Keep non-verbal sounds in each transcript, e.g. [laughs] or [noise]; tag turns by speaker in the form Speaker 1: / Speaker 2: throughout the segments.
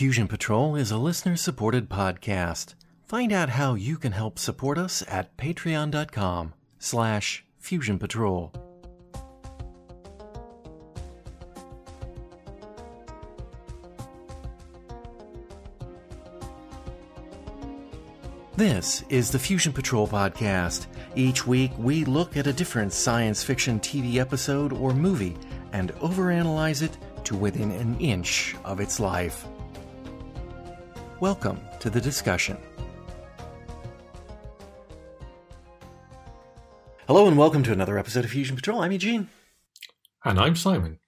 Speaker 1: Fusion Patrol is a listener supported podcast. Find out how you can help support us at patreon.com slash fusion patrol. This is the Fusion Patrol podcast. Each week, we look at a different science fiction TV episode or movie and overanalyze it to within an inch of its life. Welcome to the discussion. Hello, and welcome to another episode of Fusion Patrol. I'm Eugene.
Speaker 2: And I'm Simon.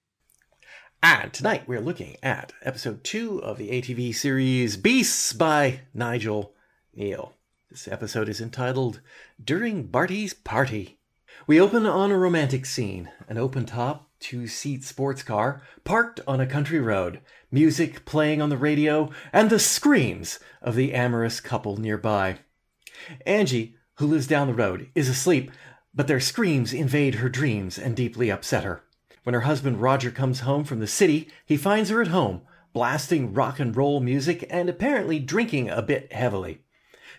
Speaker 1: And tonight we're looking at episode two of the ATV series Beasts by Nigel Kneale. This episode is entitled During Barty's Party. We open on a romantic scene, an open top, two seat sports car parked on a country road, music playing on the radio, and the screams of the amorous couple nearby. Angie, who lives down the road, is asleep, but their screams invade her dreams and deeply upset her. When her husband Roger comes home from the city, he finds her at home, blasting rock and roll music and apparently drinking a bit heavily.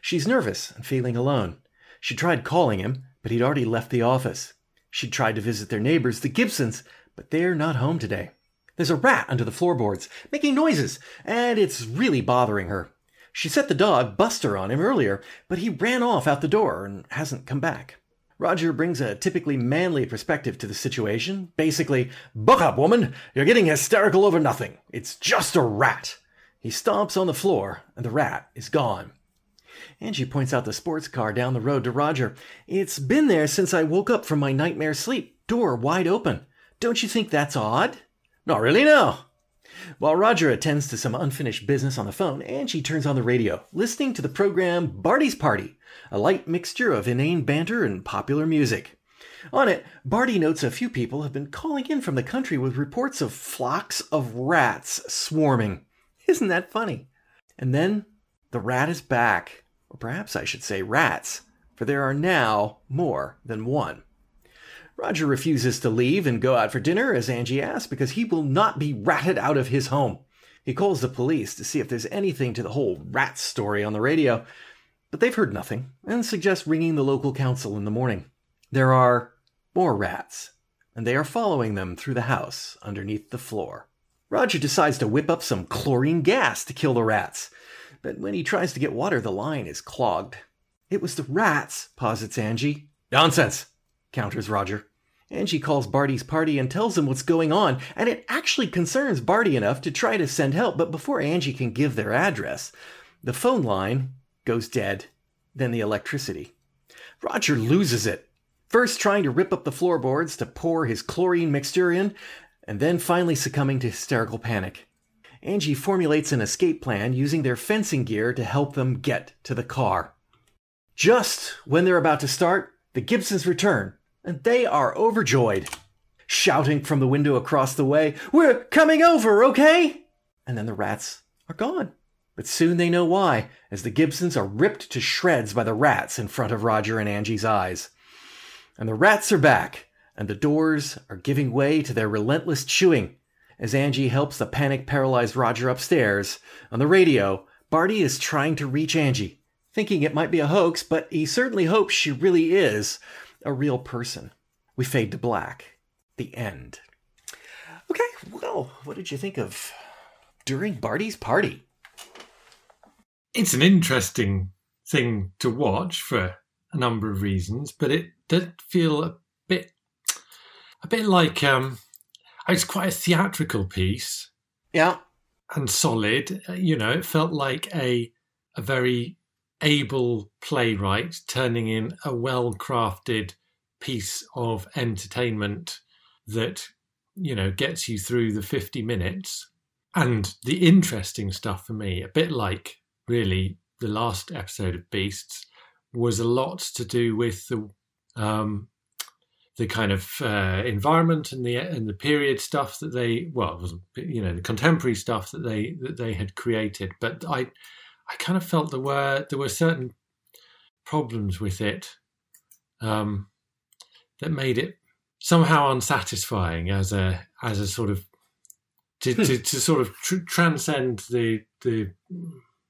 Speaker 1: She's nervous and feeling alone. She tried calling him, but he'd already left the office. She tried to visit their neighbors, the Gibsons, but they're not home today. There's a rat under the floorboards, making noises, and it's really bothering her. She set the dog, Buster, on him earlier, but he ran off out the door and hasn't come back. Roger brings a typically manly perspective to the situation. Basically, buck up, woman! You're getting hysterical over nothing. It's just a rat. He stomps on the floor, and the rat is gone. Angie points out the sports car down the road to Roger. It's been there since I woke up from my nightmare sleep, door wide open. Don't you think that's odd? Not really, no. While Roger attends to some unfinished business on the phone, Angie turns on the radio, listening to the program Barty's Party, a light mixture of inane banter and popular music. On it, Barty notes a few people have been calling in from the country with reports of flocks of rats swarming. Isn't that funny? And then the rat is back or perhaps I should say rats, for there are now more than one. Roger refuses to leave and go out for dinner, as Angie asks, because he will not be ratted out of his home. He calls the police to see if there's anything to the whole rat story on the radio, but they've heard nothing and suggest ringing the local council in the morning. There are more rats, and they are following them through the house underneath the floor. Roger decides to whip up some chlorine gas to kill the rats but when he tries to get water, the line is clogged. It was the rats, posits Angie. Nonsense, counters Roger. Angie calls Barty's party and tells him what's going on, and it actually concerns Barty enough to try to send help, but before Angie can give their address, the phone line goes dead, then the electricity. Roger loses it, first trying to rip up the floorboards to pour his chlorine mixture in, and then finally succumbing to hysterical panic. Angie formulates an escape plan using their fencing gear to help them get to the car. Just when they're about to start, the Gibsons return, and they are overjoyed, shouting from the window across the way, We're coming over, okay? And then the rats are gone. But soon they know why, as the Gibsons are ripped to shreds by the rats in front of Roger and Angie's eyes. And the rats are back, and the doors are giving way to their relentless chewing as Angie helps the panic paralyzed Roger upstairs, on the radio, Barty is trying to reach Angie, thinking it might be a hoax, but he certainly hopes she really is a real person. We fade to black. The end. Okay, well, what did you think of during Barty's party?
Speaker 2: It's an interesting thing to watch for a number of reasons, but it did feel a bit a bit like um, it's quite a theatrical piece.
Speaker 1: Yeah.
Speaker 2: And solid. Uh, you know, it felt like a a very able playwright turning in a well crafted piece of entertainment that, you know, gets you through the 50 minutes. And the interesting stuff for me, a bit like really the last episode of Beasts, was a lot to do with the um, the kind of uh, environment and the and the period stuff that they well wasn't you know the contemporary stuff that they that they had created but i i kind of felt there were there were certain problems with it um, that made it somehow unsatisfying as a as a sort of to, to, to sort of tr- transcend the the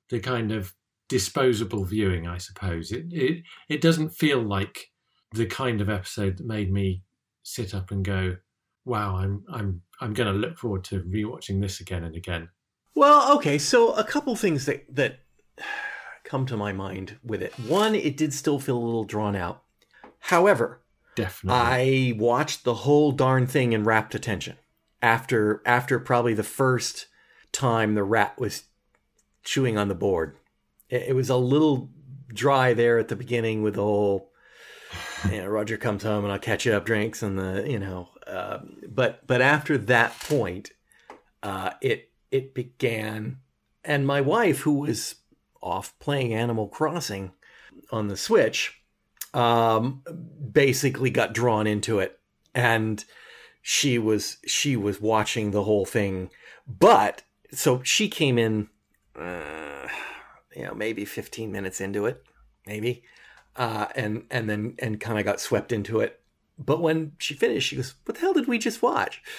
Speaker 2: the kind of disposable viewing, I suppose. It it it doesn't feel like the kind of episode that made me sit up and go, "Wow, I'm I'm I'm going to look forward to rewatching this again and again."
Speaker 1: Well, okay, so a couple things that that come to my mind with it. One, it did still feel a little drawn out. However,
Speaker 2: Definitely.
Speaker 1: I watched the whole darn thing in rapt attention after after probably the first time the rat was chewing on the board. It, it was a little dry there at the beginning with the whole you know, Roger comes home and I'll catch up drinks and the you know uh, but but after that point uh, it it began and my wife who was off playing Animal Crossing on the Switch um, basically got drawn into it and she was she was watching the whole thing but so she came in uh, you know maybe 15 minutes into it maybe uh, and and then and kind of got swept into it. But when she finished she goes what the hell did we just watch? [laughs]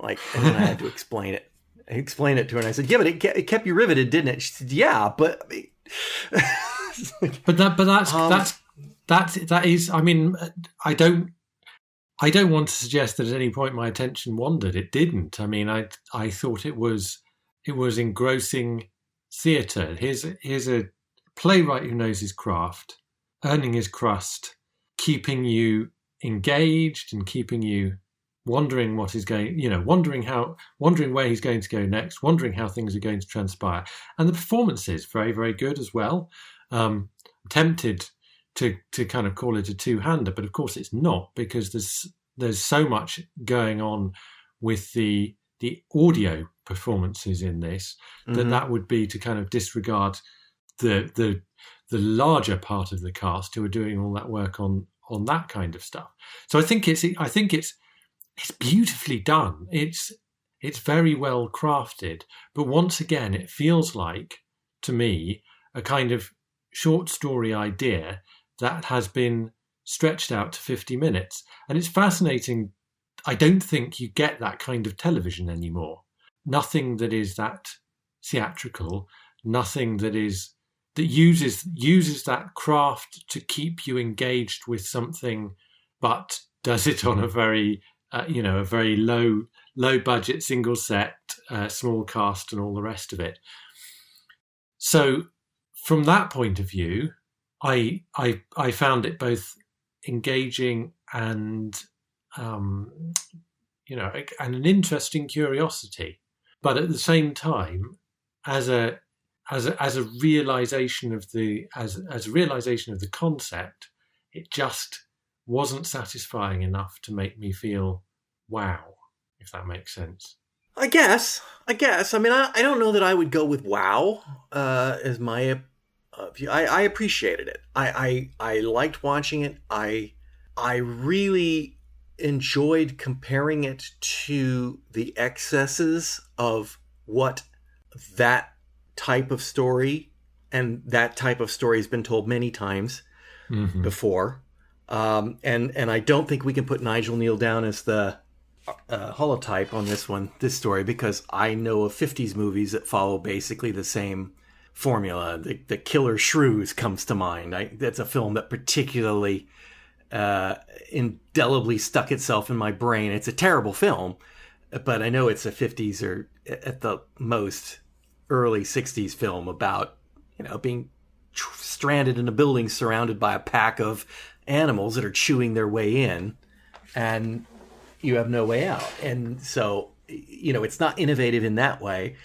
Speaker 1: Like and then i had to [laughs] explain it I explained it to her and i said yeah but it, ke- it kept you riveted didn't it? She said yeah but I mean, [laughs]
Speaker 2: but that but that's
Speaker 1: Um,
Speaker 2: that's that that is i mean i don't i don't want to suggest that at any point my attention wandered. It didn't. I mean i i thought it was it was engrossing theatre here's here's a playwright who knows his craft earning his crust keeping you engaged and keeping you wondering what is going you know wondering how wondering where he's going to go next wondering how things are going to transpire and the performance is very very good as well um tempted to to kind of call it a two-hander but of course it's not because there's there's so much going on with the the audio performances in this that
Speaker 1: Mhm.
Speaker 2: that would be to kind of disregard the the the larger part of the cast who are doing all that work on on that kind of stuff. So i think it's i think it's it's beautifully done. It's it's very well crafted. But once again it feels like to me a kind of short story idea that has been stretched out to 50 minutes. And it's fascinating. I don't think you get that kind of television anymore. Nothing that is that theatrical nothing that is that uses uses that craft to keep you engaged with something but does it on a very uh, you know a very low low budget single set uh, small cast and all the rest of it. So from that point of view i i i found it both engaging and um you know and an interesting curiosity. But at the same time as a as a, as a realization of the as as a realization of the concept it just wasn't satisfying enough to make me feel wow if that makes sense
Speaker 1: I guess. I guess. I mean, I, I don't know that I would go with wow uh, as my uh, view. I, I appreciated it. I, I I liked watching it. I I really enjoyed comparing it to the excesses of what that type of story and that type of story has been told many times
Speaker 2: Mhm.
Speaker 1: before. Um, and and I don't think we can put Nigel Kneale down as the uh, holotype on this one, this story, because I know of 50s movies that follow basically the same formula. The, the Killer Shrews comes to mind. I, that's a film that particularly uh, indelibly stuck itself in my brain. It's a terrible film, but I know it's a 50s or at the most early 60s film about you know being tr- stranded in a building surrounded by a pack of animals that are chewing their way in and you have no way out and so you know it's not innovative in that way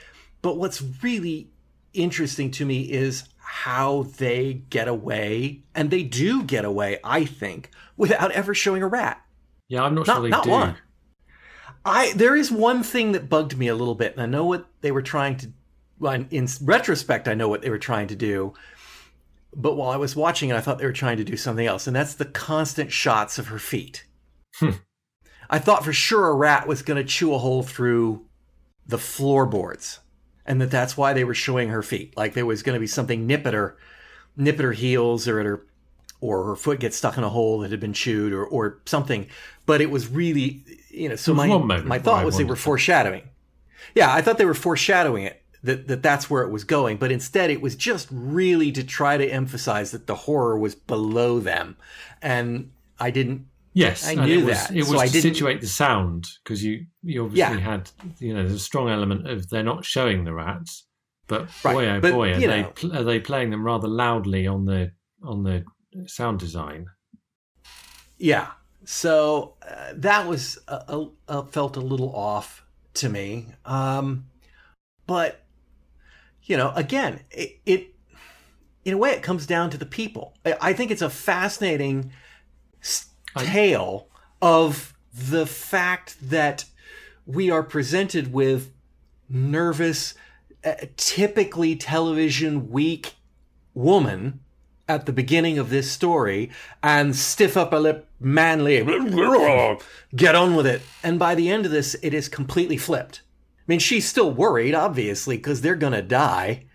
Speaker 1: but what's really interesting to me is how they get away and they do get away i think without ever showing a rat
Speaker 2: yeah i'm not,
Speaker 1: Not-
Speaker 2: sure they
Speaker 1: not
Speaker 2: do
Speaker 1: one. I there is one thing that bugged me a little bit, and I know what they were trying to. Well, in, retrospect, I know what they were trying to do. But while I was watching it, I thought they were trying to do something else, and that's the constant shots of her feet.
Speaker 2: Hmm.
Speaker 1: I thought for sure a rat was going to chew a hole through the floorboards, and that that's why they were showing her feet. Like there was going to be something nip at her, nip at her heels, or at her, or her foot gets stuck in a hole that had been chewed, or or something. But it was really, you know. So my my thought was they were foreshadowing. Yeah, I thought they were foreshadowing it that, that that's where it was going, but instead it was just really to try to emphasize that the horror was below them, and I didn't.
Speaker 2: Yes,
Speaker 1: I knew
Speaker 2: it was,
Speaker 1: that,
Speaker 2: It was
Speaker 1: so I
Speaker 2: to
Speaker 1: didn't-
Speaker 2: situate the sound because you you obviously
Speaker 1: Yeah.
Speaker 2: had you know there's a strong element of they're not showing the rats, but
Speaker 1: Right,
Speaker 2: boy oh
Speaker 1: but,
Speaker 2: boy are they
Speaker 1: know.
Speaker 2: are they playing them rather loudly on the on the sound design.
Speaker 1: Yeah. So uh, that was a- felt a little off to me. Um, but you know, again, it, it in a way it comes down to the people. I, I think it's a fascinating tale of the fact that we are presented with nervous, uh, typically television weak woman at the beginning of this story and stiff upper lip manly [laughs] get on with it and by the end of this it is completely flipped mean she's still worried obviously because they're gonna die.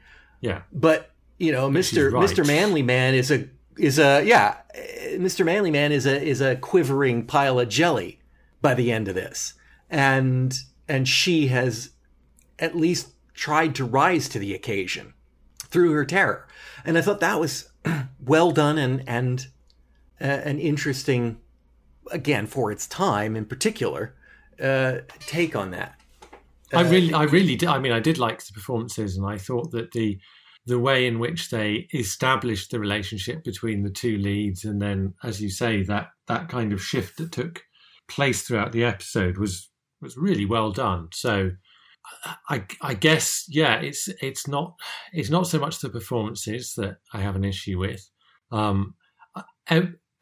Speaker 2: Yeah,
Speaker 1: but you know
Speaker 2: right.
Speaker 1: mr manly man is a is a yeah eh, mr manly man is a is a quivering pile of jelly by the end of this. And and she has at least tried to rise to the occasion through her terror. And i thought that was [clears throat] well done and and uh, an interesting again for its time in particular uh take on that
Speaker 2: I
Speaker 1: Uh,
Speaker 2: really, I really did. I mean, I did like the performances, and I thought that the the way in which they established the relationship between the two leads, and then, as you say, that that kind of shift that took place throughout the episode was was really well done. So, I, I guess, yeah, it's it's not it's not so much the performances that I have an issue with. Um,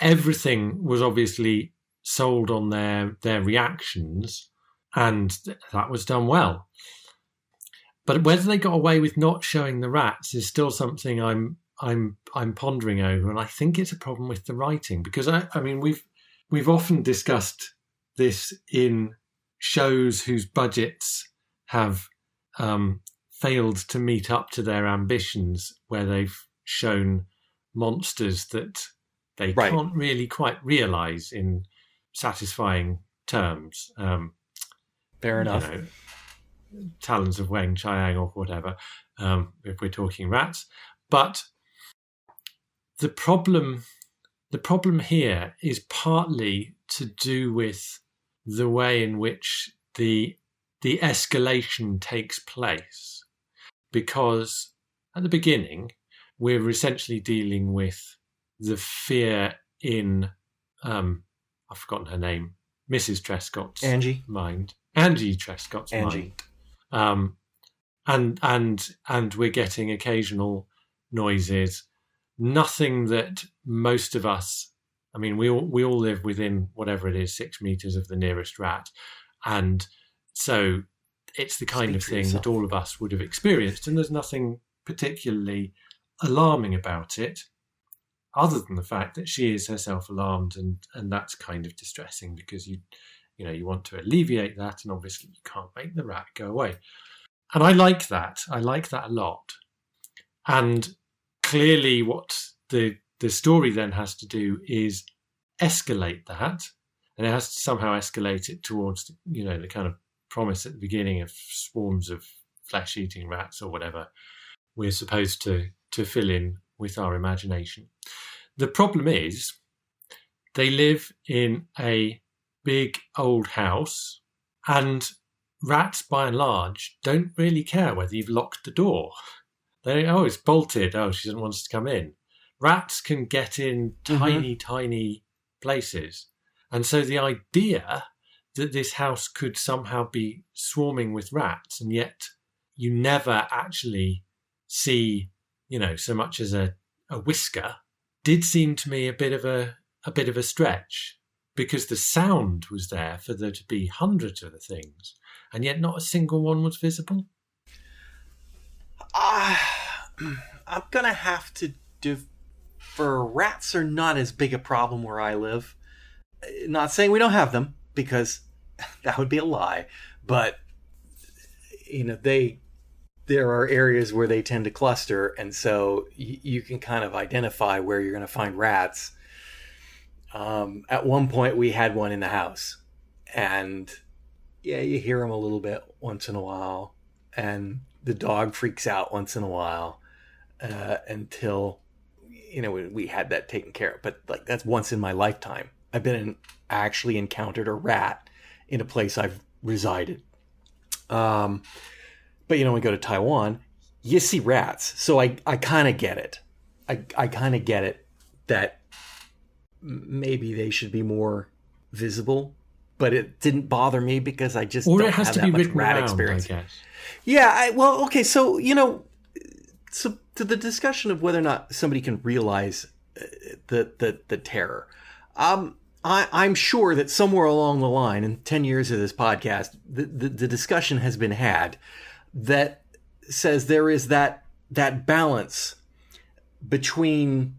Speaker 2: everything was obviously sold on their their reactions and that was done well. But whether they got away with not showing the rats is still something I'm I'm I'm pondering over, and I think it's a problem with the writing because I, I mean we've we've often discussed this in shows whose budgets have um, failed to meet up to their ambitions, where they've shown monsters that they
Speaker 1: Right.
Speaker 2: can't really quite realize in satisfying terms. Um,
Speaker 1: fair enough
Speaker 2: you know, talons of Weng-Chiang or whatever, um, if we're talking rats. But the problem, the problem here is partly to do with the way in which the the escalation takes place, because at the beginning we're essentially dealing with the fear in um, I've forgotten her name, Mrs. Truscott's
Speaker 1: angie
Speaker 2: mind, Angie Truscott's
Speaker 1: Angie.
Speaker 2: mind, um, and and and we're getting occasional noises. Nothing that most of us, I mean, we all we all live within whatever it is, six meters of the nearest rat, and so it's the kind
Speaker 1: Speak
Speaker 2: of thing
Speaker 1: yourself.
Speaker 2: that all of us would have experienced, and there's nothing particularly alarming about it other than the fact that she is herself alarmed and and that's kind of distressing because you you know you want to alleviate that and obviously you can't make the rat go away. And i like that. I like that a lot. And clearly what the the story then has to do is escalate that and it has to somehow escalate it towards you know the kind of promise at the beginning of swarms of flesh eating rats or whatever we're supposed to to fill in with our imagination. The problem is they live in a big old house and rats by and large don't really care whether you've locked the door. They oh it's bolted. Oh she doesn't want us to come in. Rats can get in
Speaker 1: Mhm.
Speaker 2: tiny tiny places. And so the idea that this house could somehow be swarming with rats and yet you never actually see you know so much as a, a whisker did seem to me a bit of a a bit of a stretch because the sound was there for there to be hundreds of the things and yet not a single one was visible
Speaker 1: Ah, I'm gonna have to defer. Rats are not as big a problem where I live. Uh, Not saying we don't have them because [laughs] that would be a lie, but you know they there are areas where they tend to cluster, and so y- you can kind of identify where you're going to find rats. Um, at one point, we had one in the house, and yeah, you hear them a little bit once in a while, and the dog freaks out once in a while uh, until you know we, we had that taken care of. But like that's once in my lifetime. I've been in, actually encountered a rat in a place I've resided. Um, but you know, when we go to Taiwan, you see rats, so I I kind of get it. I I kind of get it that maybe they should be more visible, but it didn't bother me because I just
Speaker 2: or
Speaker 1: don't
Speaker 2: it has
Speaker 1: have
Speaker 2: to
Speaker 1: that
Speaker 2: be
Speaker 1: much
Speaker 2: written
Speaker 1: rat
Speaker 2: around,
Speaker 1: experience.
Speaker 2: I guess.
Speaker 1: Yeah, I, well, okay, so you know, so to the discussion of whether or not somebody can realize uh, the the the terror, um, I, I'm sure that somewhere along the line, in ten years of this podcast, the, the the discussion has been had that says there is that that balance between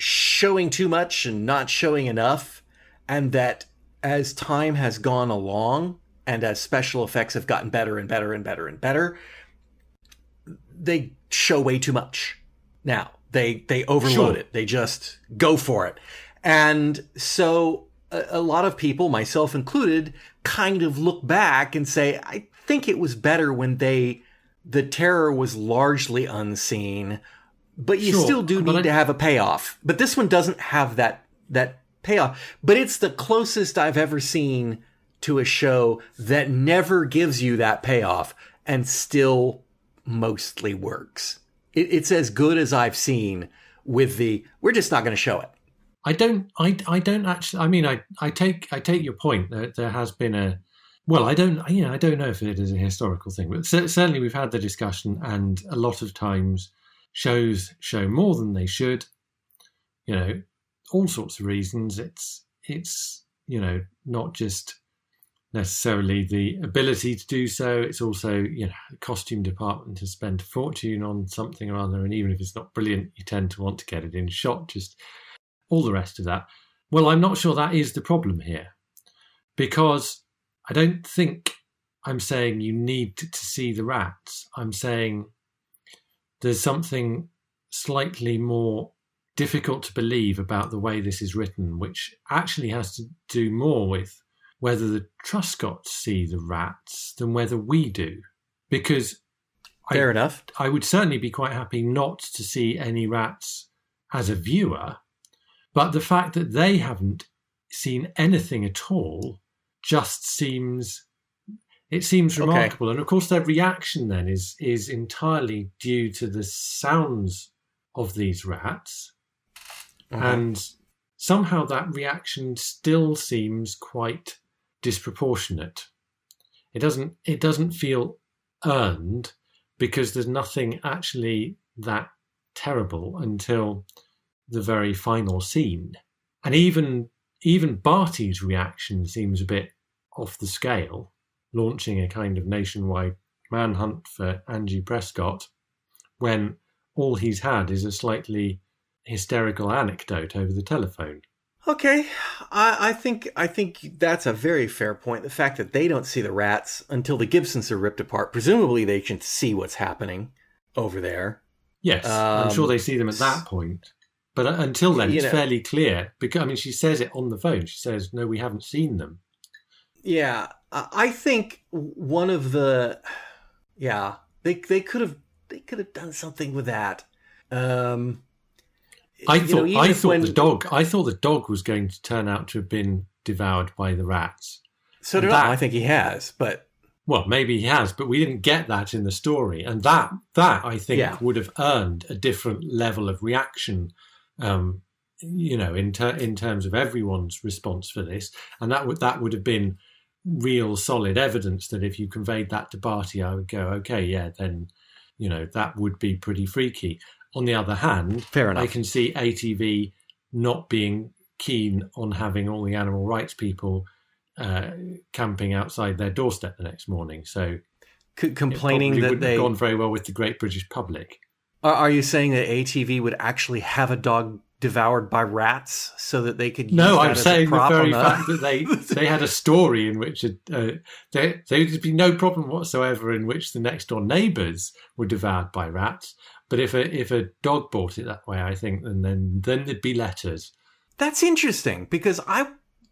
Speaker 1: showing too much and not showing enough, and that as time has gone along and as special effects have gotten better and better and better and better, they show way too much. Now they they overload
Speaker 2: Sure.
Speaker 1: it. They just go for it, and so a, a lot of people, myself included, kind of look back and say, I think it was better when they the terror was largely unseen, but you
Speaker 2: Sure,
Speaker 1: still do need
Speaker 2: I-
Speaker 1: to have a payoff. But this one doesn't have that that payoff. But it's the closest I've ever seen to a show that never gives you that payoff and still mostly works. It, it's as good as I've seen with the we're just not going to show it.
Speaker 2: I don't. I. I don't actually. I mean, I. I take. I take your point that there has been a. Well, I don't. You know, I don't know if it is a historical thing, but cer- certainly we've had the discussion, and a lot of times shows show more than they should. You know, all sorts of reasons. It's. It's. You know, not just necessarily the ability to do so. It's also, you know, the costume department to spend a fortune on something or other, and even if it's not brilliant, you tend to want to get it in shot. Just all the rest of that. Well, I'm not sure that is the problem here because I don't think I'm saying you need to, to see the rats. I'm saying there's something slightly more difficult to believe about the way this is written, which actually has to do more with whether the Truscotts see the rats than whether we do. Because I-
Speaker 1: Fair enough.
Speaker 2: I would certainly be quite happy not to see any rats as a viewer, but the fact that they haven't seen anything at all just seems it seems
Speaker 1: Okay.
Speaker 2: remarkable. And of course their reaction then is is entirely due to the sounds of these rats.
Speaker 1: Uh-huh.
Speaker 2: And somehow that reaction still seems quite disproportionate. It doesn't it doesn't feel earned because there's nothing actually that terrible until the very final scene. And even even Barty's reaction seems a bit off the scale, launching a kind of nationwide manhunt for Angie Truscott when all he's had is a slightly hysterical anecdote over the telephone.
Speaker 1: Okay, I, I think I think that's a very fair point. The fact that they don't see the rats until the Gibsons are ripped apart, presumably they can see what's happening over there.
Speaker 2: Yes, I'm
Speaker 1: Um,
Speaker 2: sure they see them at that point. But uh, until then, it's
Speaker 1: know-
Speaker 2: fairly clear. Because I mean, she says it on the phone. She says, "No, we haven't seen them."
Speaker 1: Yeah, I I think one of the yeah they they could have they could have done something with that. Um,
Speaker 2: I
Speaker 1: you know,
Speaker 2: thought, I thought
Speaker 1: when-
Speaker 2: the dog, I thought the dog was going to turn out to have been devoured by the rats.
Speaker 1: So did
Speaker 2: that-
Speaker 1: I. I think he has, but
Speaker 2: Well, maybe he has, but we didn't get that in the story, and that that I think
Speaker 1: Yeah.
Speaker 2: would have earned a different level of reaction. Um, you know, in ter- in terms of everyone's response for this, and that would that would have been real solid evidence that if you conveyed that to Barty, I would go, okay, yeah, then you know that would be pretty freaky. On the other hand,
Speaker 1: fair enough.
Speaker 2: I can see ATV not being keen on having all the animal rights people uh, camping outside their doorstep the next morning. So
Speaker 1: C- complaining that they
Speaker 2: gone very well with the great British public.
Speaker 1: are you saying that ATV would actually have a dog devoured by rats so that they could use
Speaker 2: No, I'm saying the very fact that they [laughs] they had a story in which uh, there would be no problem whatsoever in which the next door neighbours were devoured by rats. But if a if a dog bought it that way, I think, then then then there'd be letters.
Speaker 1: That's interesting because I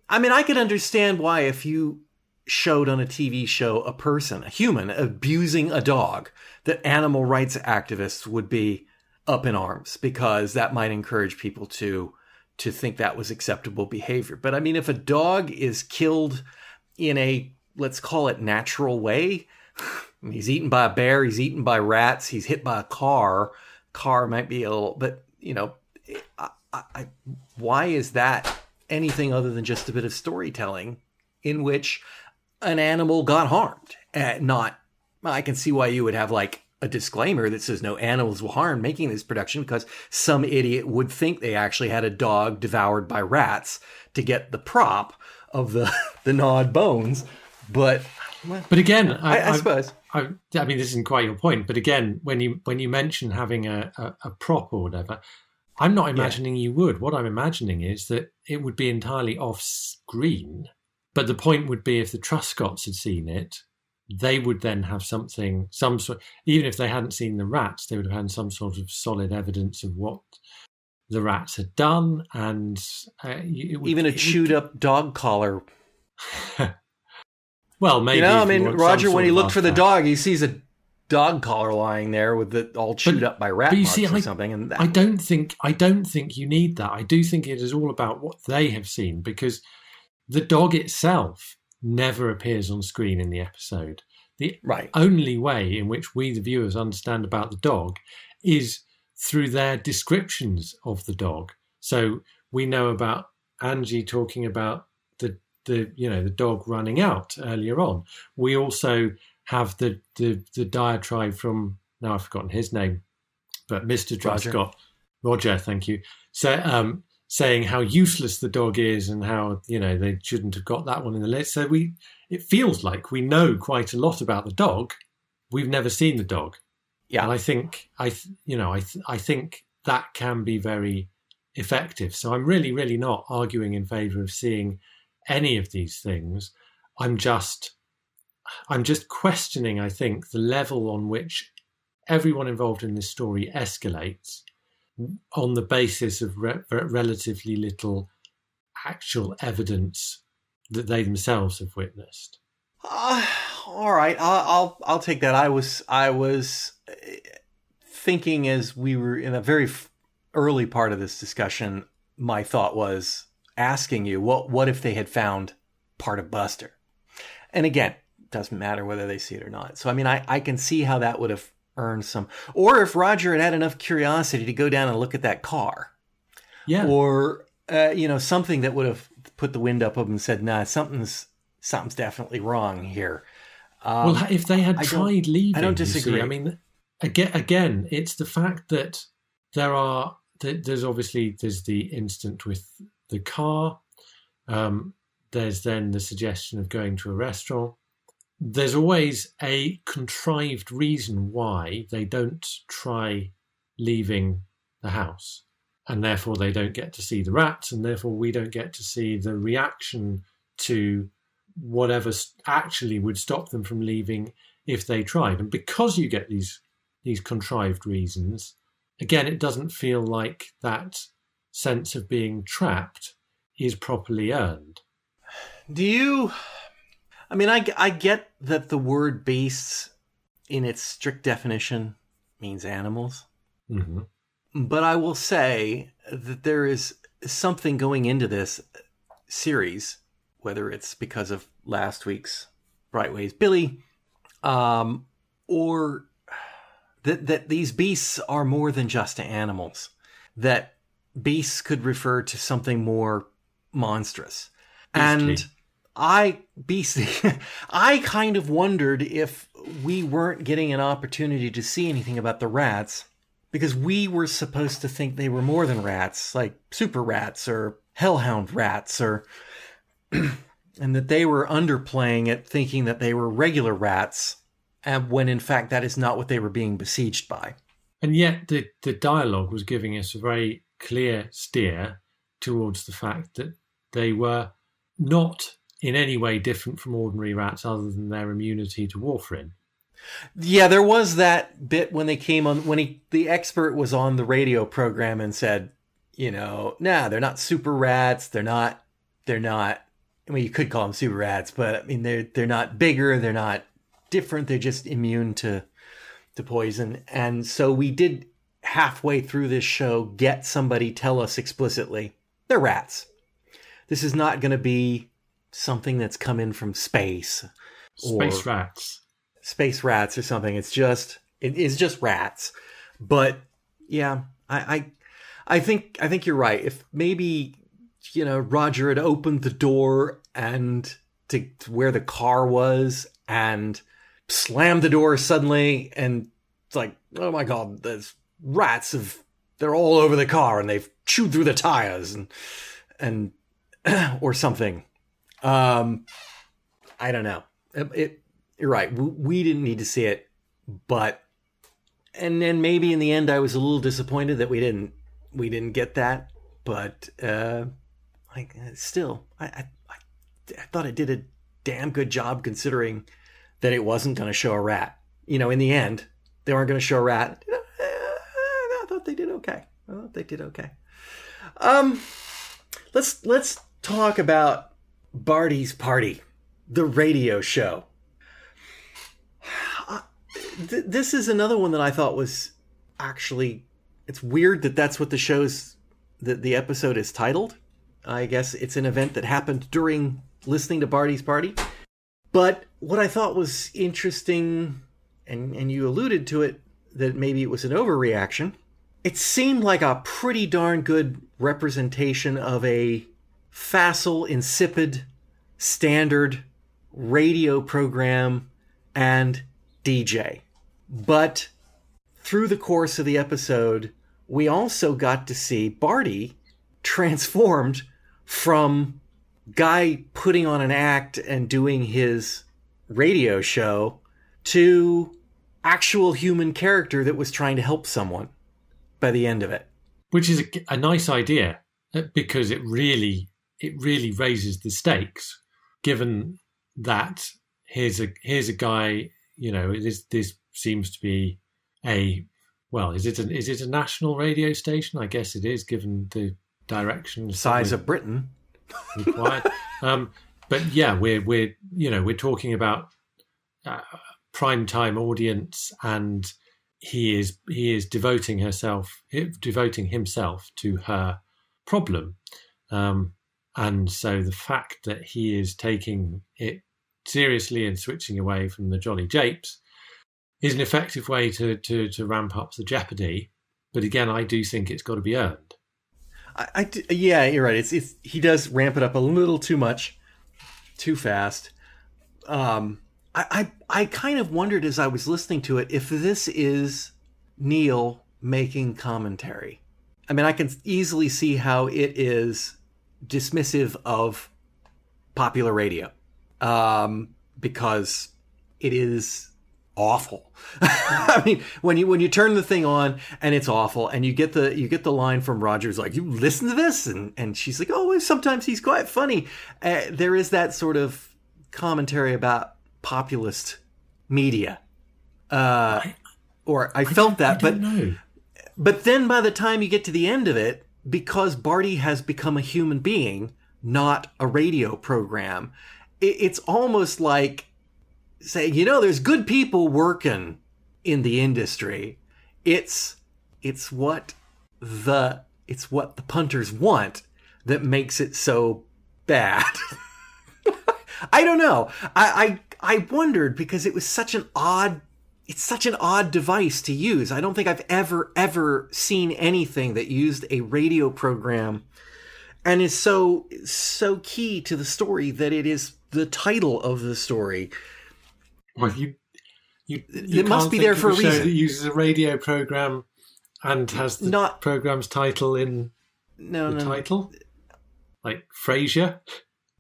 Speaker 1: I mean I could understand why if you showed on a TV show a person, a human, abusing a dog, that animal rights activists would be up in arms because that might encourage people to to think that was acceptable behavior. But I mean, if a dog is killed in a let's call it natural way, [sighs] he's eaten by a bear, he's eaten by rats, he's hit by a car. Car might be a little, but you know, I, I, why is that anything other than just a bit of storytelling in which an animal got harmed? Uh, not, I can see why you would have like a disclaimer that says no animals were harmed making this production because some idiot would think they actually had a dog devoured by rats to get the prop of the [laughs] the gnawed bones. But
Speaker 2: but again,
Speaker 1: I, I, I suppose.
Speaker 2: I, I, mean, this isn't quite your point. But again, when you when you mention having a, a, a prop or whatever, I'm not imagining yeah. you would. What I'm imagining is that it would be entirely off screen. But the point would be if the Truscotts had seen it, they would then have something, some sort, even if they hadn't seen the rats, they would have had some sort of solid evidence of what the rats had done. And uh,
Speaker 1: would, even a chewed would... up dog collar. [laughs]
Speaker 2: well, maybe.
Speaker 1: You know, I mean, Roger, when he looked for the dog, he sees a dog collar lying there with it all chewed but, up by rat marks see, or I, something. And
Speaker 2: that... I don't think I don't think you need that. I do think it is all about what they have seen because the dog itself never appears on screen in the episode. The
Speaker 1: right.
Speaker 2: only way in which we, the viewers, understand about the dog is through their descriptions of the dog. So we know about Angie talking about the the you know the dog running out earlier on. We also have the the, the diatribe from now I've forgotten his name, but Mr. Truscott, Roger. Roger, thank you. So um, saying how useless the dog is and how you know they shouldn't have got that one in the list. So we it feels like we know quite a lot about the dog. We've never seen the dog.
Speaker 1: Yeah,
Speaker 2: and I think I you know I I think that can be very effective. So I'm really really not arguing in favor of seeing any of these things. I'm just I'm just questioning I think the level on which everyone involved in this story escalates on the basis of re- relatively little actual evidence that they themselves have witnessed.
Speaker 1: Uh, all right, I'll, I'll I'll take that. I was I was uh, thinking as we were in a very early part of this discussion. My thought was asking you what what if they had found part of Buster, and again, doesn't matter whether they see it or not. So I mean, I I can see how that would have earn some. Or if Roger had had enough curiosity to go down and look at that car.
Speaker 2: Yeah.
Speaker 1: Or, uh, you know, something that would have put the wind up of him and said, nah, something's, something's definitely wrong here.
Speaker 2: Um, well, if they had I tried leaving,
Speaker 1: I don't disagree.
Speaker 2: See, I mean, again, again, it's the fact that there are, there's obviously, there's the instant with the car. Um, there's then the suggestion of going to a restaurant there's always a contrived reason why they don't try leaving the house. And therefore, they don't get to see the rats, and therefore, we don't get to see the reaction to whatever actually would stop them from leaving if they tried. And because you get these these contrived reasons, again, it doesn't feel like that sense of being trapped is properly earned.
Speaker 1: Do you I mean, I, I get that the word beasts, in its strict definition, means animals.
Speaker 2: Mm-hmm.
Speaker 1: But I will say that there is something going into this series, whether it's because of last week's Brightway's Billy, um, or that that these beasts are more than just animals. That beasts could refer to something more monstrous. Beastly. And I BC [laughs] I kind of wondered if we weren't getting an opportunity to see anything about the rats because we were supposed to think they were more than rats, like super rats or hellhound rats or [clears throat] and that they were underplaying it thinking that they were regular rats and when in fact that is not what they were being besieged by.
Speaker 2: And yet the the dialogue was giving us a very clear steer towards the fact that they were not in any way different from ordinary rats other than their immunity to warfarin.
Speaker 1: Yeah, there was that bit when they came on when he the expert was on the radio program and said, you know, nah, they're not super rats, they're not they're not I mean, you could call them super rats, but I mean, they're they're not bigger, they're not different, they're just immune to to poison. And so we did halfway through this show get somebody tell us explicitly they're rats. This is not going to be something that's come in from space,
Speaker 2: space rats,
Speaker 1: space rats or something. It's just it is just rats. But yeah, I, I I think I think you're right. If maybe you know Roger had opened the door and to, to where the car was and slammed the door suddenly and it's like oh my god there's rats have they're all over the car and they've chewed through the tires and and [clears throat] or something um i don't know. It, it you're right. We, didn't need to see it but and then maybe in the end i was a little disappointed that we didn't we didn't get that but uh like uh, still I, I i thought it did a damn good job considering that it wasn't going to show a rat. You know in the end they weren't going to show a rat. I thought they did okay. I thought they did okay. Um let's let's talk about barty's party the radio show uh, th- this is another one that I thought was actually it's weird that that's what the show's that the episode is titled. I guess it's an event that happened during listening to Barty's party. But what I thought was interesting, and and you alluded to it, that maybe it was an overreaction. It seemed like a pretty darn good representation of a facile, insipid, standard radio program and DJ. But through the course of the episode, we also got to see Barty transformed from guy putting on an act and doing his radio show to actual human character that was trying to help someone by the end of it
Speaker 2: which is a, a nice idea uh, because it really it really raises the stakes given that here's a here's a guy you know this this seems to be a well is it an, is it a national radio station? I guess it is given the direction
Speaker 1: size of britain.
Speaker 2: required. Um, but yeah we're we're you know we're talking about uh, prime time audience and he is he is devoting herself devoting himself to her problem. Um, and so the fact that he is taking it seriously and switching away from the jolly japes is an effective way to, to, to ramp up the jeopardy. But again, I do think it's got to be earned.
Speaker 1: I, I yeah, you're right. It's, it's he does ramp it up a little too much, too fast. Um, I, I I kind of wondered as I was listening to it if this is Kneale making commentary. I mean, I can easily see how it is dismissive of popular radio um, because it is awful. [laughs] I mean, when you when you turn the thing on and it's awful, and you get the you get the line from Rogers like, "You listen to this," and and she's like, "Oh, sometimes he's quite funny." Uh, there is that sort of commentary about populist media, uh, I, or I, I felt that,
Speaker 2: but
Speaker 1: know. but then by the time you get to the end of it, because Barty has become a human being, not a radio program, it, it's almost like saying, you know, there's good people working in the industry. It's it's what the it's what the punters want that makes it so bad. [laughs] I don't know. I, I I wondered because it was such an odd it's such an odd device to use. I don't think I've ever ever seen anything that used a radio program and is so so key to the story that it is the title of the story
Speaker 2: well, you, you, you
Speaker 1: it must be there for a reason. That
Speaker 2: uses a radio program and has the
Speaker 1: Not,
Speaker 2: program's title in
Speaker 1: no,
Speaker 2: the
Speaker 1: no,
Speaker 2: title, like Frasier.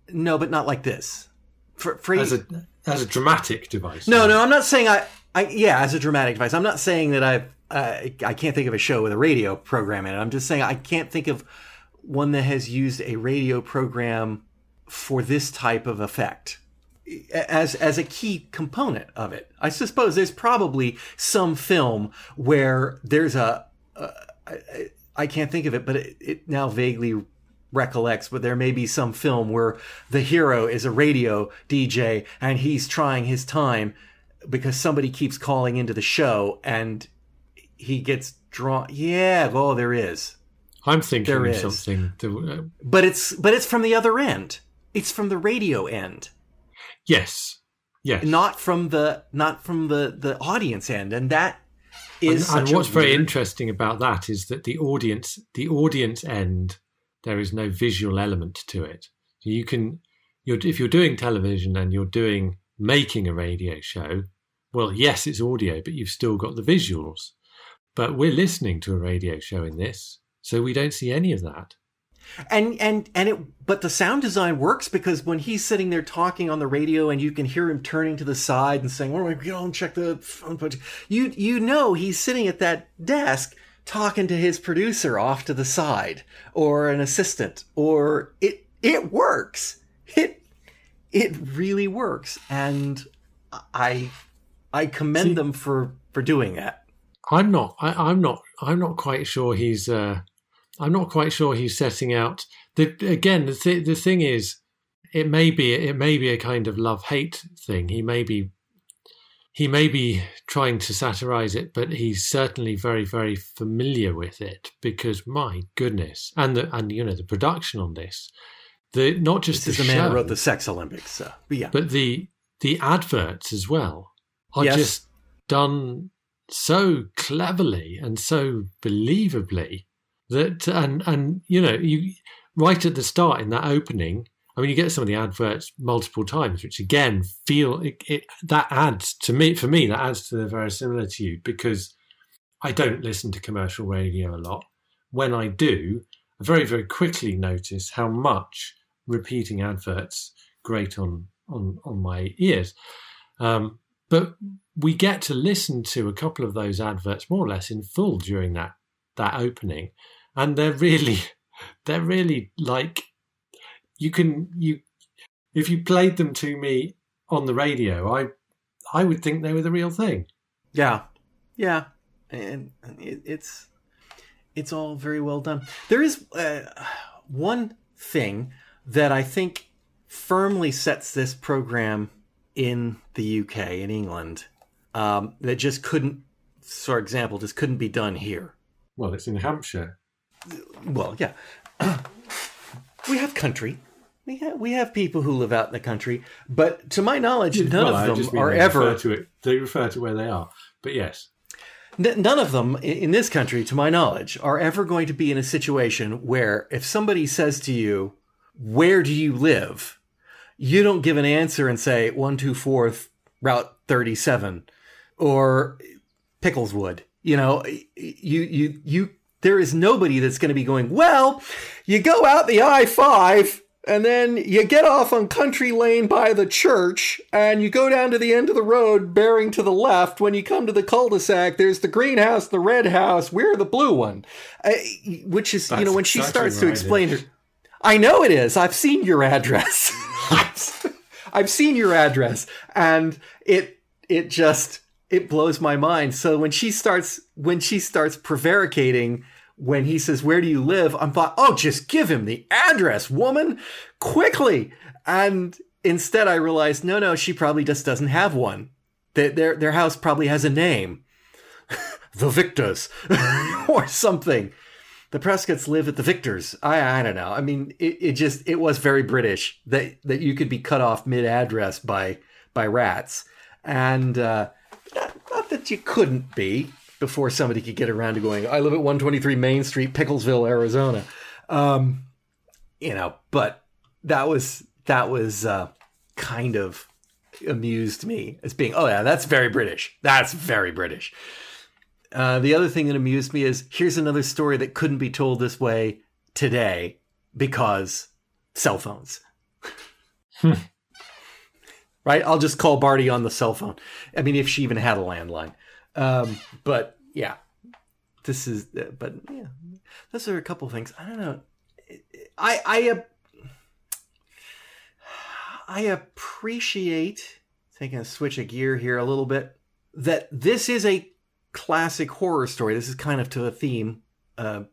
Speaker 1: No, but not like this.
Speaker 2: For, as a as a dramatic device.
Speaker 1: No, no, I'm not saying I. I yeah, as a dramatic device. I'm not saying that I've. Uh, I can't think of a show with a radio program in it. I'm just saying I can't think of one that has used a radio program for this type of effect as as a key component of it. I suppose there's probably some film where there's a. I can't think of it, but it, it now vaguely recollects, but there may be some film where the hero is a radio DJ and he's trying his time because somebody keeps calling into the show and he gets drawn. Yeah, oh, there is.
Speaker 2: I'm thinking
Speaker 1: there is.
Speaker 2: something. To, uh,
Speaker 1: But it's but it's from the other end. It's from the radio end,
Speaker 2: yes, yes.
Speaker 1: not from the not from the the audience end, and that is.
Speaker 2: and,
Speaker 1: and
Speaker 2: what's very
Speaker 1: weird-
Speaker 2: interesting about that is that the audience, the audience end, there is no visual element to it. You can, you're, if you're doing television and you're doing making a radio show, well, yes, it's audio, but you've still got the visuals. But we're listening to a radio show in this, so we don't see any of that.
Speaker 1: and and and it but the sound design works because when he's sitting there talking on the radio and you can hear him turning to the side and saying, "Where "Well, we get on check the phone." punch," You you know he's sitting at that desk talking to his producer off to the side or an assistant or it it works. It it really works and I I commend
Speaker 2: See-
Speaker 1: them for for doing that.
Speaker 2: I'm not. I, I'm not. I'm not quite sure he's. Uh, I'm not quite sure he's setting out. The, again, the th- the thing is, it may be it may be a kind of love hate thing. He may be he may be trying to satirize it, but he's certainly very very familiar with it because my goodness, and the and you know the production on this, the not just
Speaker 1: This is
Speaker 2: the
Speaker 1: the man who wrote the Sex Olympics. So, but yeah.
Speaker 2: but the the adverts as well are
Speaker 1: Yes.
Speaker 2: just done so cleverly and so believably that and and you know you right at the start in that opening i mean you get some of the adverts multiple times which again feel it, it that adds to me for me that adds to the verisimilitude because i don't listen to commercial radio a lot when i do i very very quickly notice how much repeating adverts grate on on on my ears. Um, but we get to listen to a couple of those adverts more or less in full during that that opening. And they're really [laughs] they're really like you can you if you played them to me on the radio i i would think they were the real thing.
Speaker 1: Yeah, yeah, and it, it's it's all very well done. There is uh, one thing that I think firmly sets this program in the UK in England um, that just couldn't, for example, just couldn't be done here.
Speaker 2: well it's in hampshire
Speaker 1: Well, yeah, [clears throat] we have country. We have, we have people who live out in the country, but to my knowledge, none
Speaker 2: Well,
Speaker 1: of them are ever
Speaker 2: refer to it they refer to where they are but yes
Speaker 1: N- none of them in this country, to my knowledge, are ever going to be in a situation where if somebody says to you, Where do you live? you don't give an answer and say 124 Route 37 or Pickleswood. You know, you, you, you, there is nobody that's going to be going, Well, you go out the I 5 and then you get off on Country Lane by the church, and you go down to the end of the road, bearing to the left. When you come to the cul-de-sac, there's the greenhouse, the red house. We're the blue one, uh, which is, you know, when she starts to explain her. I know it is. I've seen your address. [laughs] I've seen your address, and it it just it blows my mind. So when she starts when she starts prevaricating when he says, Where do you live? I'm thought, oh, just give him the address, woman, quickly. And instead I realized, no, no, she probably just doesn't have one. Their their, their house probably has a name. [laughs] the Victors [laughs] or something. The Prescotts live at the Victors. I I don't know. I mean, it, it just it was very British that that you could be cut off mid address by by rats, and uh, not, not that you couldn't be before somebody could get around to going. I live at 123 Main Street, Picklesville, Arizona. Um, you know, but that was that was uh, kind of amused me as being, oh yeah, that's very British. That's very British. Uh, the other thing that amused me is here's another story that couldn't be told this way today because cell phones. [laughs] right? I'll just call Barty on the cell phone. I mean, if she even had a landline. Um, but yeah, this is, uh, but yeah, those are a couple things. I don't know. I, I, uh, I appreciate taking a switch of gear here a little bit that this is a classic horror story. This is kind of to a theme, uh,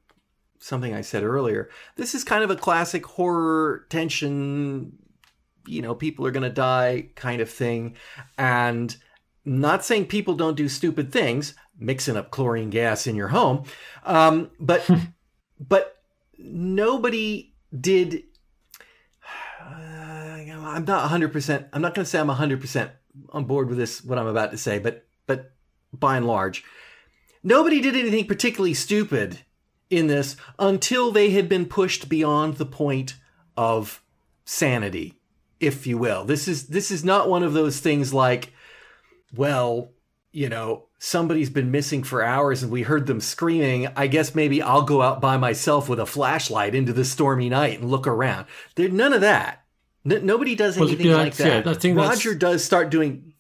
Speaker 1: something I said earlier. This is kind of a classic horror tension, you know, people are going to die kind of thing. And not saying people don't do stupid things, mixing up chlorine gas in your home, um, but [laughs] but nobody did. Uh, [sighs] I'm not 100. percent I'm not going to say I'm 100 percent on board with this what I'm about to say, but but by and large, nobody did anything particularly stupid in this until they had been pushed beyond the point of sanity, if you will. This is this is not one of those things like, well, you know, somebody's been missing for hours and we heard them screaming. I guess maybe I'll go out by myself with a flashlight into the stormy night and look around. There's none of that. N- nobody does anything well, like that. Yeah, Roger does start doing.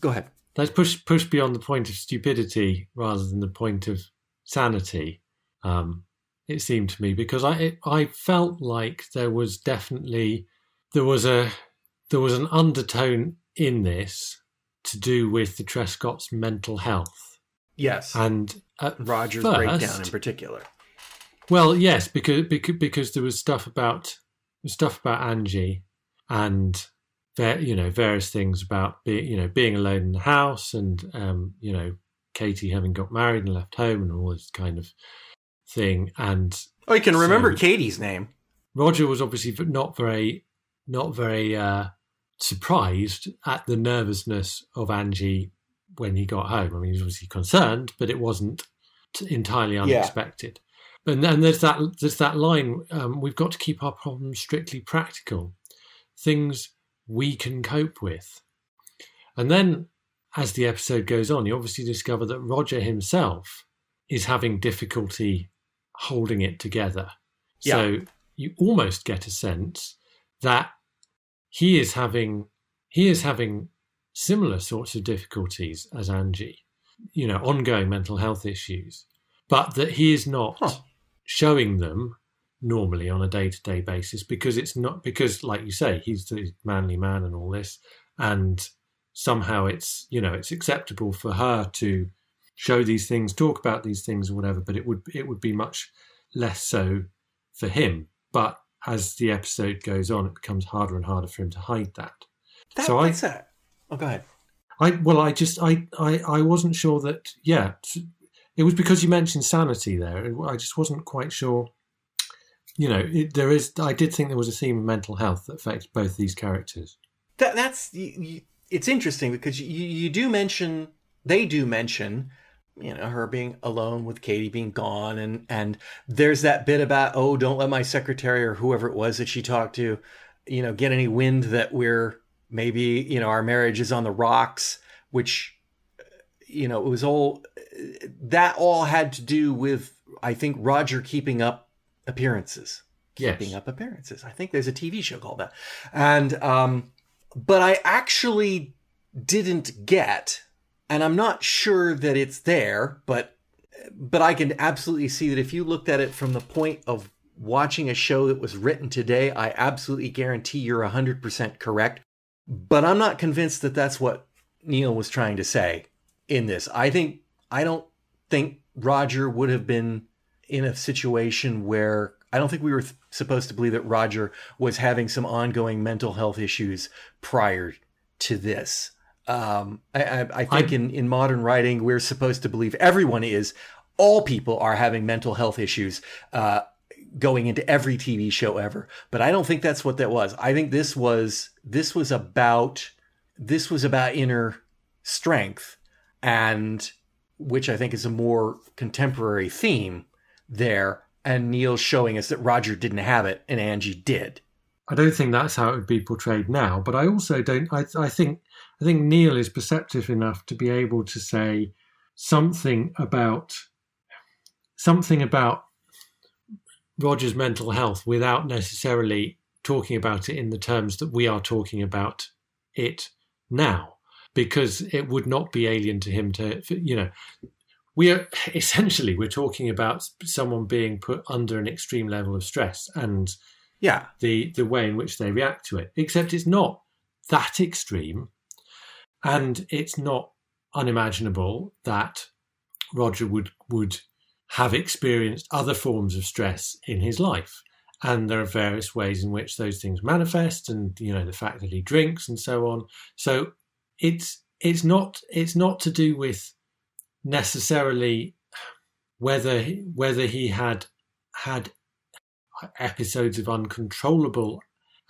Speaker 1: Go ahead.
Speaker 2: That's push push beyond the point of stupidity rather than the point of sanity. Um, it seemed to me because I it, I felt like there was definitely there was a there was an undertone in this to do with the Truscott's mental health.
Speaker 1: Yes,
Speaker 2: and
Speaker 1: Roger's
Speaker 2: first,
Speaker 1: breakdown in particular.
Speaker 2: Well, yes, because because because there was stuff about stuff about Angie and you know various things about being you know being alone in the house and um, you know Katie having got married and left home and all this kind of thing. And
Speaker 1: oh, you can remember Katie's name.
Speaker 2: Roger was obviously not very not very uh, surprised at the nervousness of Angie when he got home. I mean, he was obviously concerned, but it wasn't entirely unexpected. Yeah. And then there's that there's that line: um, we've got to keep our problems strictly practical, things we can cope with. And then, as the episode goes on, you obviously discover that Roger himself is having difficulty holding it together. Yeah. So you almost get a sense that he is having he is having similar sorts of difficulties as Angie, you know, ongoing mental health issues, but that he is not huh. showing them normally on a day to day basis because it's not because, like you say, he's the manly man and all this, and somehow it's you know it's acceptable for her to show these things, talk about these things, or whatever. But it would it would be much less so for him. But as the episode goes on, it becomes harder and harder for him to hide that.
Speaker 1: that so I, that. Oh, go ahead.
Speaker 2: I well, I just I, I I wasn't sure that. Yeah, it was because you mentioned sanity there. I just wasn't quite sure. You know, it, there is. I did think there was a theme of mental health that affects both these characters.
Speaker 1: That that's. it's interesting because you you do mention they do mention you know her being alone with Katie being gone and and there's that bit about oh don't let my secretary or whoever it was that she talked to you know get any wind that we're maybe you know our marriage is on the rocks which you know it was all that all had to do with I think Roger keeping up appearances keeping yes. up appearances I think there's a TV show called that and um but I actually didn't get and I'm not sure that it's there, but but I can absolutely see that if you looked at it from the point of watching a show that was written today, I absolutely guarantee you're 100% correct. But I'm not convinced that that's what Kneale was trying to say in this. I think I don't think Roger would have been in a situation where I don't think we were th- supposed to believe that Roger was having some ongoing mental health issues prior to this. Um, I, I, I think in, in modern writing, we're supposed to believe everyone is. All people are having mental health issues uh, going into every TV show ever. But I don't think that's what that was. I think this was this was about this was about inner strength, and which I think is a more contemporary theme there. And Kneale's showing us that Roger didn't have it and Angie did.
Speaker 2: I don't think that's how it would be portrayed now. But I also don't. I, I think I think Kneale is perceptive enough to be able to say something about something about Roger's mental health without necessarily talking about it in the terms that we are talking about it now, because it would not be alien to him to, you know, we are [laughs] essentially we're talking about someone being put under an extreme level of stress and
Speaker 1: yeah
Speaker 2: the the way in which they react to it except it's not that extreme and it's not unimaginable that Roger would would have experienced other forms of stress in his life. And there are various ways in which those things manifest, and you know the fact that he drinks and so on. So it's it's not it's not to do with necessarily whether whether he had had episodes of uncontrollable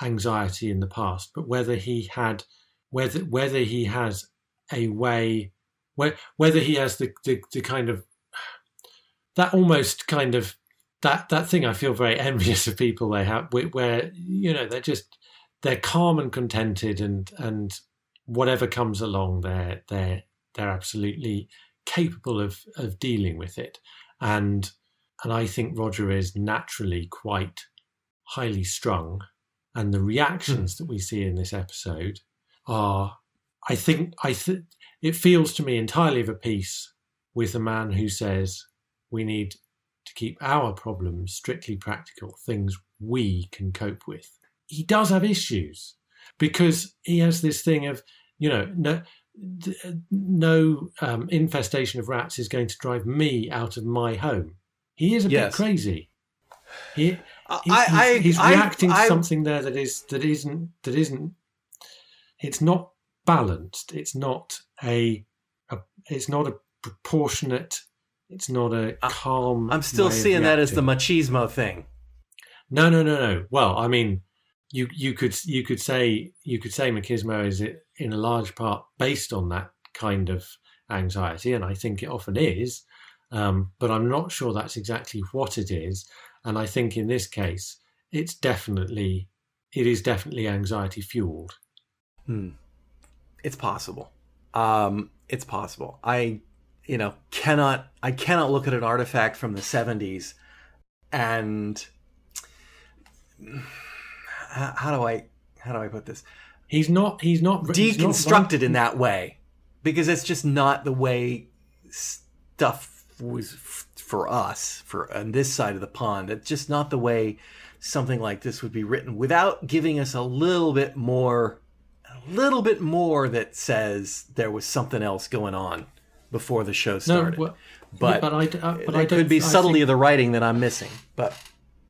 Speaker 2: anxiety in the past, but whether he had whether whether he has a way whether he has the, the, the kind of that almost kind of that that thing I feel very [laughs] envious of people they have where, where you know they're just they're calm and contented and and whatever comes along they're they're they're absolutely capable of of dealing with it and and I think Roger is naturally quite highly strung and the reactions mm. that we see in this episode are I think I th- it feels to me entirely of a piece with the man who says we need to keep our problems strictly practical, things we can cope with. He does have issues because he has this thing of, you know, no, no um, infestation of rats is going to drive me out of my home. He is a yes. bit crazy. He, he I, he's, he's, reacting I, to something there that is that isn't that isn't. It's not balanced. It's not a, a it's not a proportionate it's not a calm.
Speaker 1: I'm still seeing that as the machismo thing.
Speaker 2: No, no, no, no. Well, I mean, you you could you could say you could say machismo is in a large part based on that kind of anxiety, and I think it often is. Um, but I'm not sure that's exactly what it is. And I think in this case, it's definitely it is definitely anxiety fueled.
Speaker 1: Hmm. It's possible. Um, it's possible. I you know cannot i cannot look at an artifact from the 70s and how do i how do i put this
Speaker 2: he's not he's not
Speaker 1: deconstructed he's not in that way because it's just not the way stuff was for us for on this side of the pond it's just not the way something like this would be written without giving us a little bit more a little bit more that says there was something else going on before the show started. No, well, but, but I, uh, but I could be subtlety think, of the writing that I'm missing. But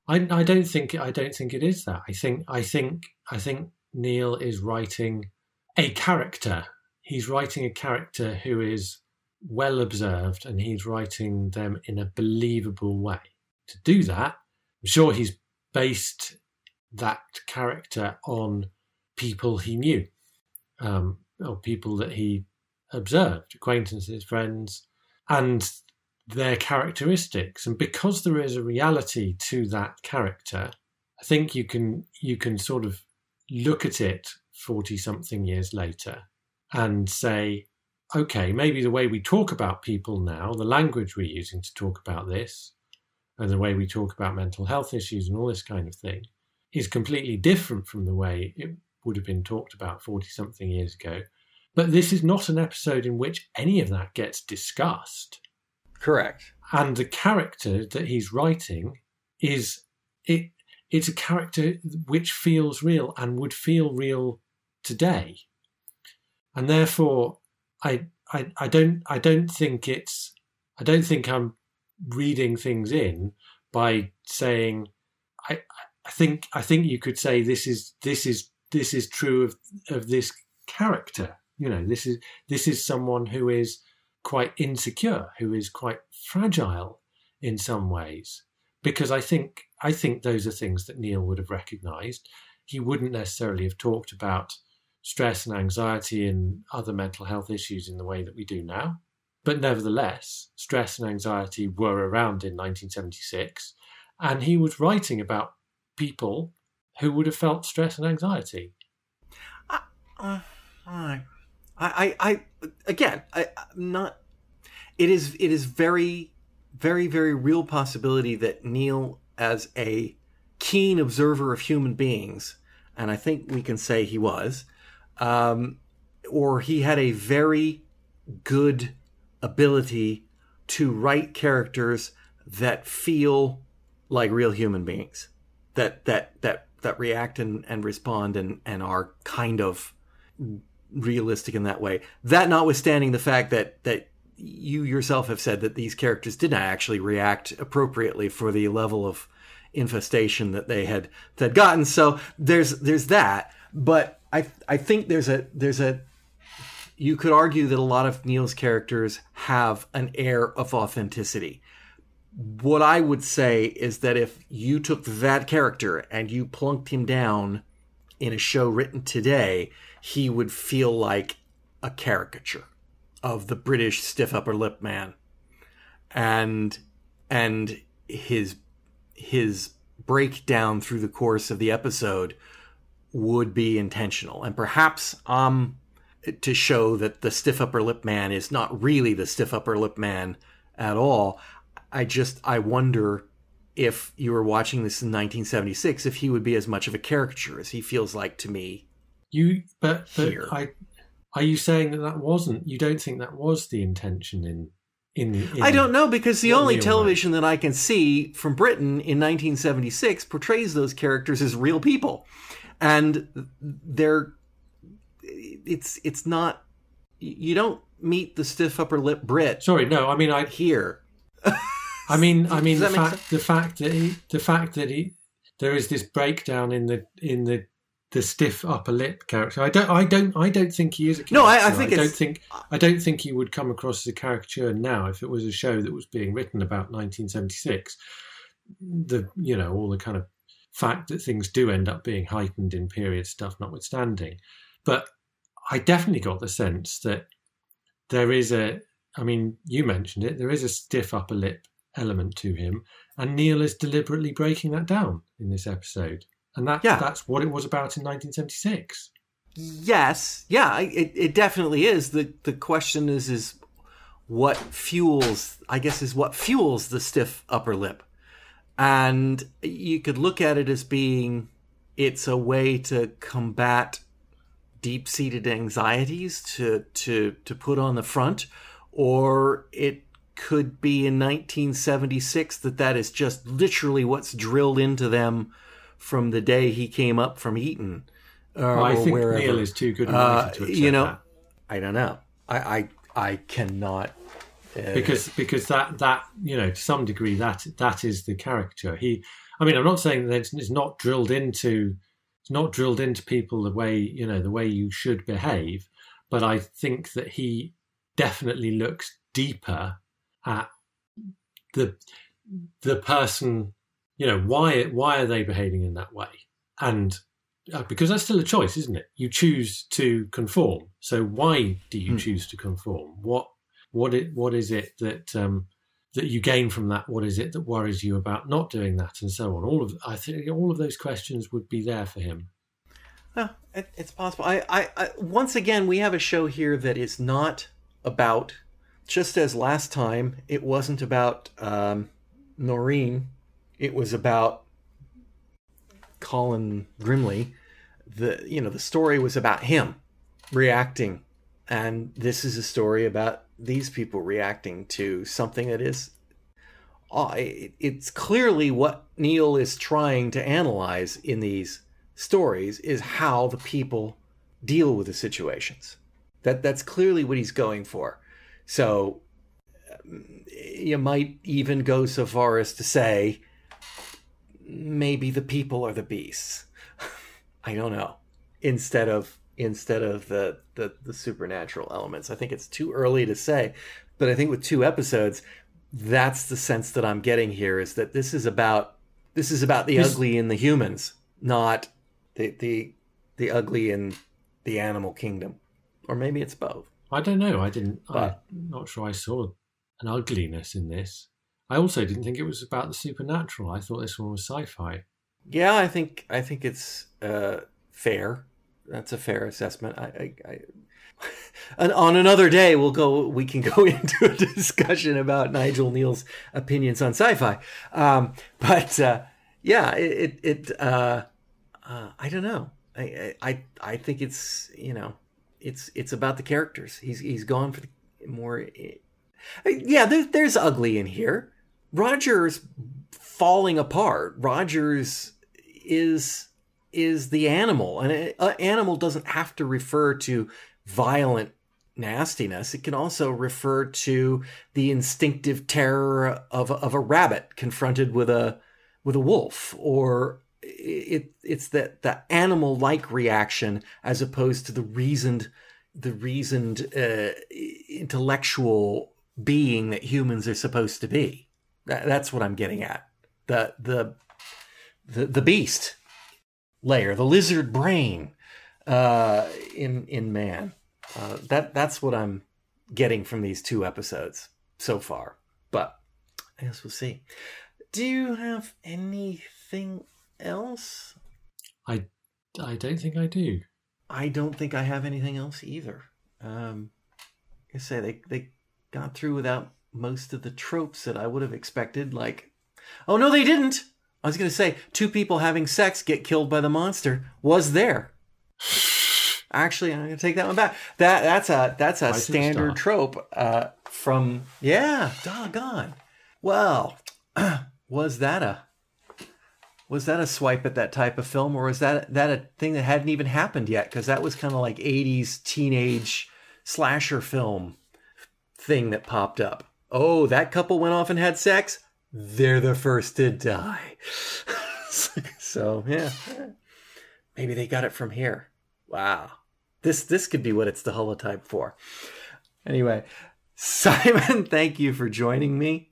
Speaker 2: I, I don't think I don't think it is that. I think I think I think Kneale is writing a character. He's writing a character who is well observed, and he's writing them in a believable way. To do that, I'm sure he's based that character on people he knew, um, or people that he observed, acquaintances, friends, and their characteristics. And because there is a reality to that character, I think you can you can sort of look at it 40 something years later and say, okay, maybe the way we talk about people now, the language we're using to talk about this, and the way we talk about mental health issues and all this kind of thing is completely different from the way it would have been talked about 40 something years ago. But this is not an episode in which any of that gets discussed.
Speaker 1: Correct.
Speaker 2: And the character that he's writing is it it's a character which feels real and would feel real today. And therefore I I, I don't I don't think it's I don't think I'm reading things in by saying I I think I think you could say this is this is this is true of of this character you know, this is this is someone who is quite insecure, who is quite fragile in some ways. Because I think I think those are things that Kneale would have recognised. He wouldn't necessarily have talked about stress and anxiety and other mental health issues in the way that we do now. But nevertheless, stress and anxiety were around in 1976, and he was writing about people who would have felt stress and anxiety.
Speaker 1: Uh, uh, I, I, again, I, I'm not. It is, it is very, very, very real possibility that Kneale, as a keen observer of human beings, and I think we can say he was, um, or he had a very good ability to write characters that feel like real human beings, that that that that react and, and respond and and are kind of realistic in that way. That notwithstanding the fact that that you yourself have said that these characters did not actually react appropriately for the level of infestation that they had had gotten. So there's there's that, but I I think there's a there's a you could argue that a lot of Kneale's characters have an air of authenticity. What I would say is that if you took that character and you plunked him down in a show written today, he would feel like a caricature of the British stiff upper lip man. And and his his breakdown through the course of the episode would be intentional. And perhaps um to show that the stiff upper lip man is not really the stiff upper lip man at all. I just I wonder if you were watching this in 1976 if he would be as much of a caricature as he feels like to me.
Speaker 2: You but, but
Speaker 1: Here.
Speaker 2: I are you saying that that wasn't you don't think that was the intention in in, in
Speaker 1: I don't know because the only television that I can see from Britain in 1976 portrays those characters as real people, and they're it's it's not you don't meet the stiff upper lip Brit
Speaker 2: Sorry, no, I mean I
Speaker 1: here.
Speaker 2: I mean, I [laughs] mean the fact, the fact that he, the fact that he, there is this breakdown in the in the the stiff upper lip character. I don't, I don't, I don't think he is a
Speaker 1: No, I- I
Speaker 2: caricature.
Speaker 1: think
Speaker 2: don't
Speaker 1: it's-
Speaker 2: think, I don't think he would come across as a caricature now if it was a show that was being written about 1976. The you know all the kind of fact that things do end up being heightened in period stuff, notwithstanding, but I definitely got the sense that there is a. I mean, you mentioned it. There is a stiff upper lip element to him, and Kneale is deliberately breaking that down in this episode, and that
Speaker 1: Yeah.
Speaker 2: that's what it was about in 1976.
Speaker 1: Yes, yeah, it, it definitely is. the The question is is what fuels? I guess is what fuels the stiff upper lip, and you could look at it as being it's a way to combat deep seated anxieties to to to put on the front, or it could be in 1976 that that is just literally what's drilled into them from the day he came up from Eton. Or,
Speaker 2: I think
Speaker 1: wherever.
Speaker 2: Kneale is too good a
Speaker 1: Uh,
Speaker 2: to
Speaker 1: you know,
Speaker 2: that.
Speaker 1: I don't know. I I, I cannot uh,
Speaker 2: because because that that you know to some degree that that is the character he i mean i'm not saying that it's, it's not drilled into it's not drilled into people the way you know the way you should behave but i think that he definitely looks deeper at the the person you know why why are they behaving in that way and uh, because that's still a choice isn't it you choose to conform so why do you
Speaker 1: Hmm.
Speaker 2: choose to conform what what it what is it that um, that you gain from that? What is it that worries you about not doing that, and so on? All of I think all of those questions would be there for him.
Speaker 1: Well, it, it's possible. I, I, I once again we have a show here that is not about just as last time it wasn't about um, Noreen. It was about Colin Grimley. The you know the story was about him reacting, and this is a story about these people reacting to something that is. Uh, it- it's clearly what Kneale is trying to analyze in these stories is how the people deal with the situations. That that's clearly what he's going for. So um, you might even go so far as to say maybe the people are the beasts. [laughs] I don't know. Instead of instead of the, the the supernatural elements. I think it's too early to say, but I think with two episodes, that's the sense that I'm getting here is that this is about this is about the
Speaker 2: This-
Speaker 1: ugly in the humans, not the the the ugly in the animal kingdom. Or maybe it's both.
Speaker 2: I don't know. I didn't.
Speaker 1: But-
Speaker 2: I'm not sure I saw an ugliness in this. I also didn't think it was about the supernatural. I thought this one was sci-fi.
Speaker 1: Yeah, I think I think it's uh, fair. That's a fair assessment. I, I, I [laughs] and on another day we'll go. We can [laughs] go into a discussion about Nigel Kneale's opinions on sci-fi. Um, but uh, yeah, it it, uh, uh, I don't know. I, I I think it's you know it's it's about the characters. He's he's gone for more. Yeah, there, there's ugly in here. Roger's falling apart. Rogers is is the animal, and an animal doesn't have to refer to violent nastiness. It can also refer to the instinctive terror of of a rabbit confronted with a with a wolf, or it it's that the animal like reaction as opposed to the reasoned the reasoned uh, intellectual being that humans are supposed to be. That, that's what I'm getting at. The the the the beast layer, the lizard brain uh, in in man. Uh, that that's what I'm getting from these two episodes so far. But I guess we'll see. Do you have anything else?
Speaker 2: I I don't think I do.
Speaker 1: I don't think I have anything else either. Um, like I say they they got through without most of the tropes that I would have expected. Like, oh no, they didn't. I was going to say two people having sex get killed by the monster was there. Actually, I'm going to take that one back. That that's a that's a standard trope uh, from yeah, doggone. Well, [clears throat] was that a was that a swipe at that type of film, or was that that a thing that hadn't even happened yet? Because that was kind of like '80s teenage slasher film thing that popped up. Oh, that couple went off and had sex. They're the first to die. [laughs] so yeah, maybe they got it from here. Wow, this this could be what it's the holotype for. Anyway, Simon, [laughs] thank you for joining me.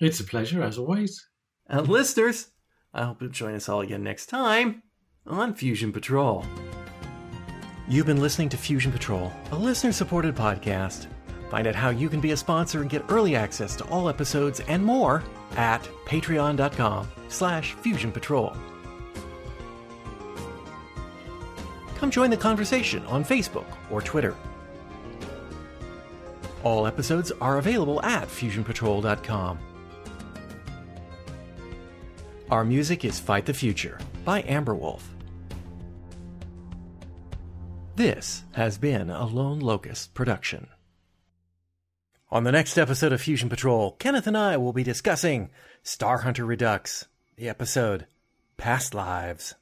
Speaker 2: It's a pleasure as always.
Speaker 1: And listeners, I hope you'll join us all again next time on Fusion Patrol. You've been listening to Fusion Patrol, a listener supported podcast. Find out how you can be a sponsor and get early access to all episodes and more at patreon.com slash fusion patrol. Come join the conversation on Facebook or Twitter. All episodes are available at fusionpatrol.com. Our music is Fight the Future by Amber Wolf. This has been a Lone Locust production. On the next episode of Fusion Patrol, Kenneth and I will be discussing Star Hunter Redux, the episode Past Lives.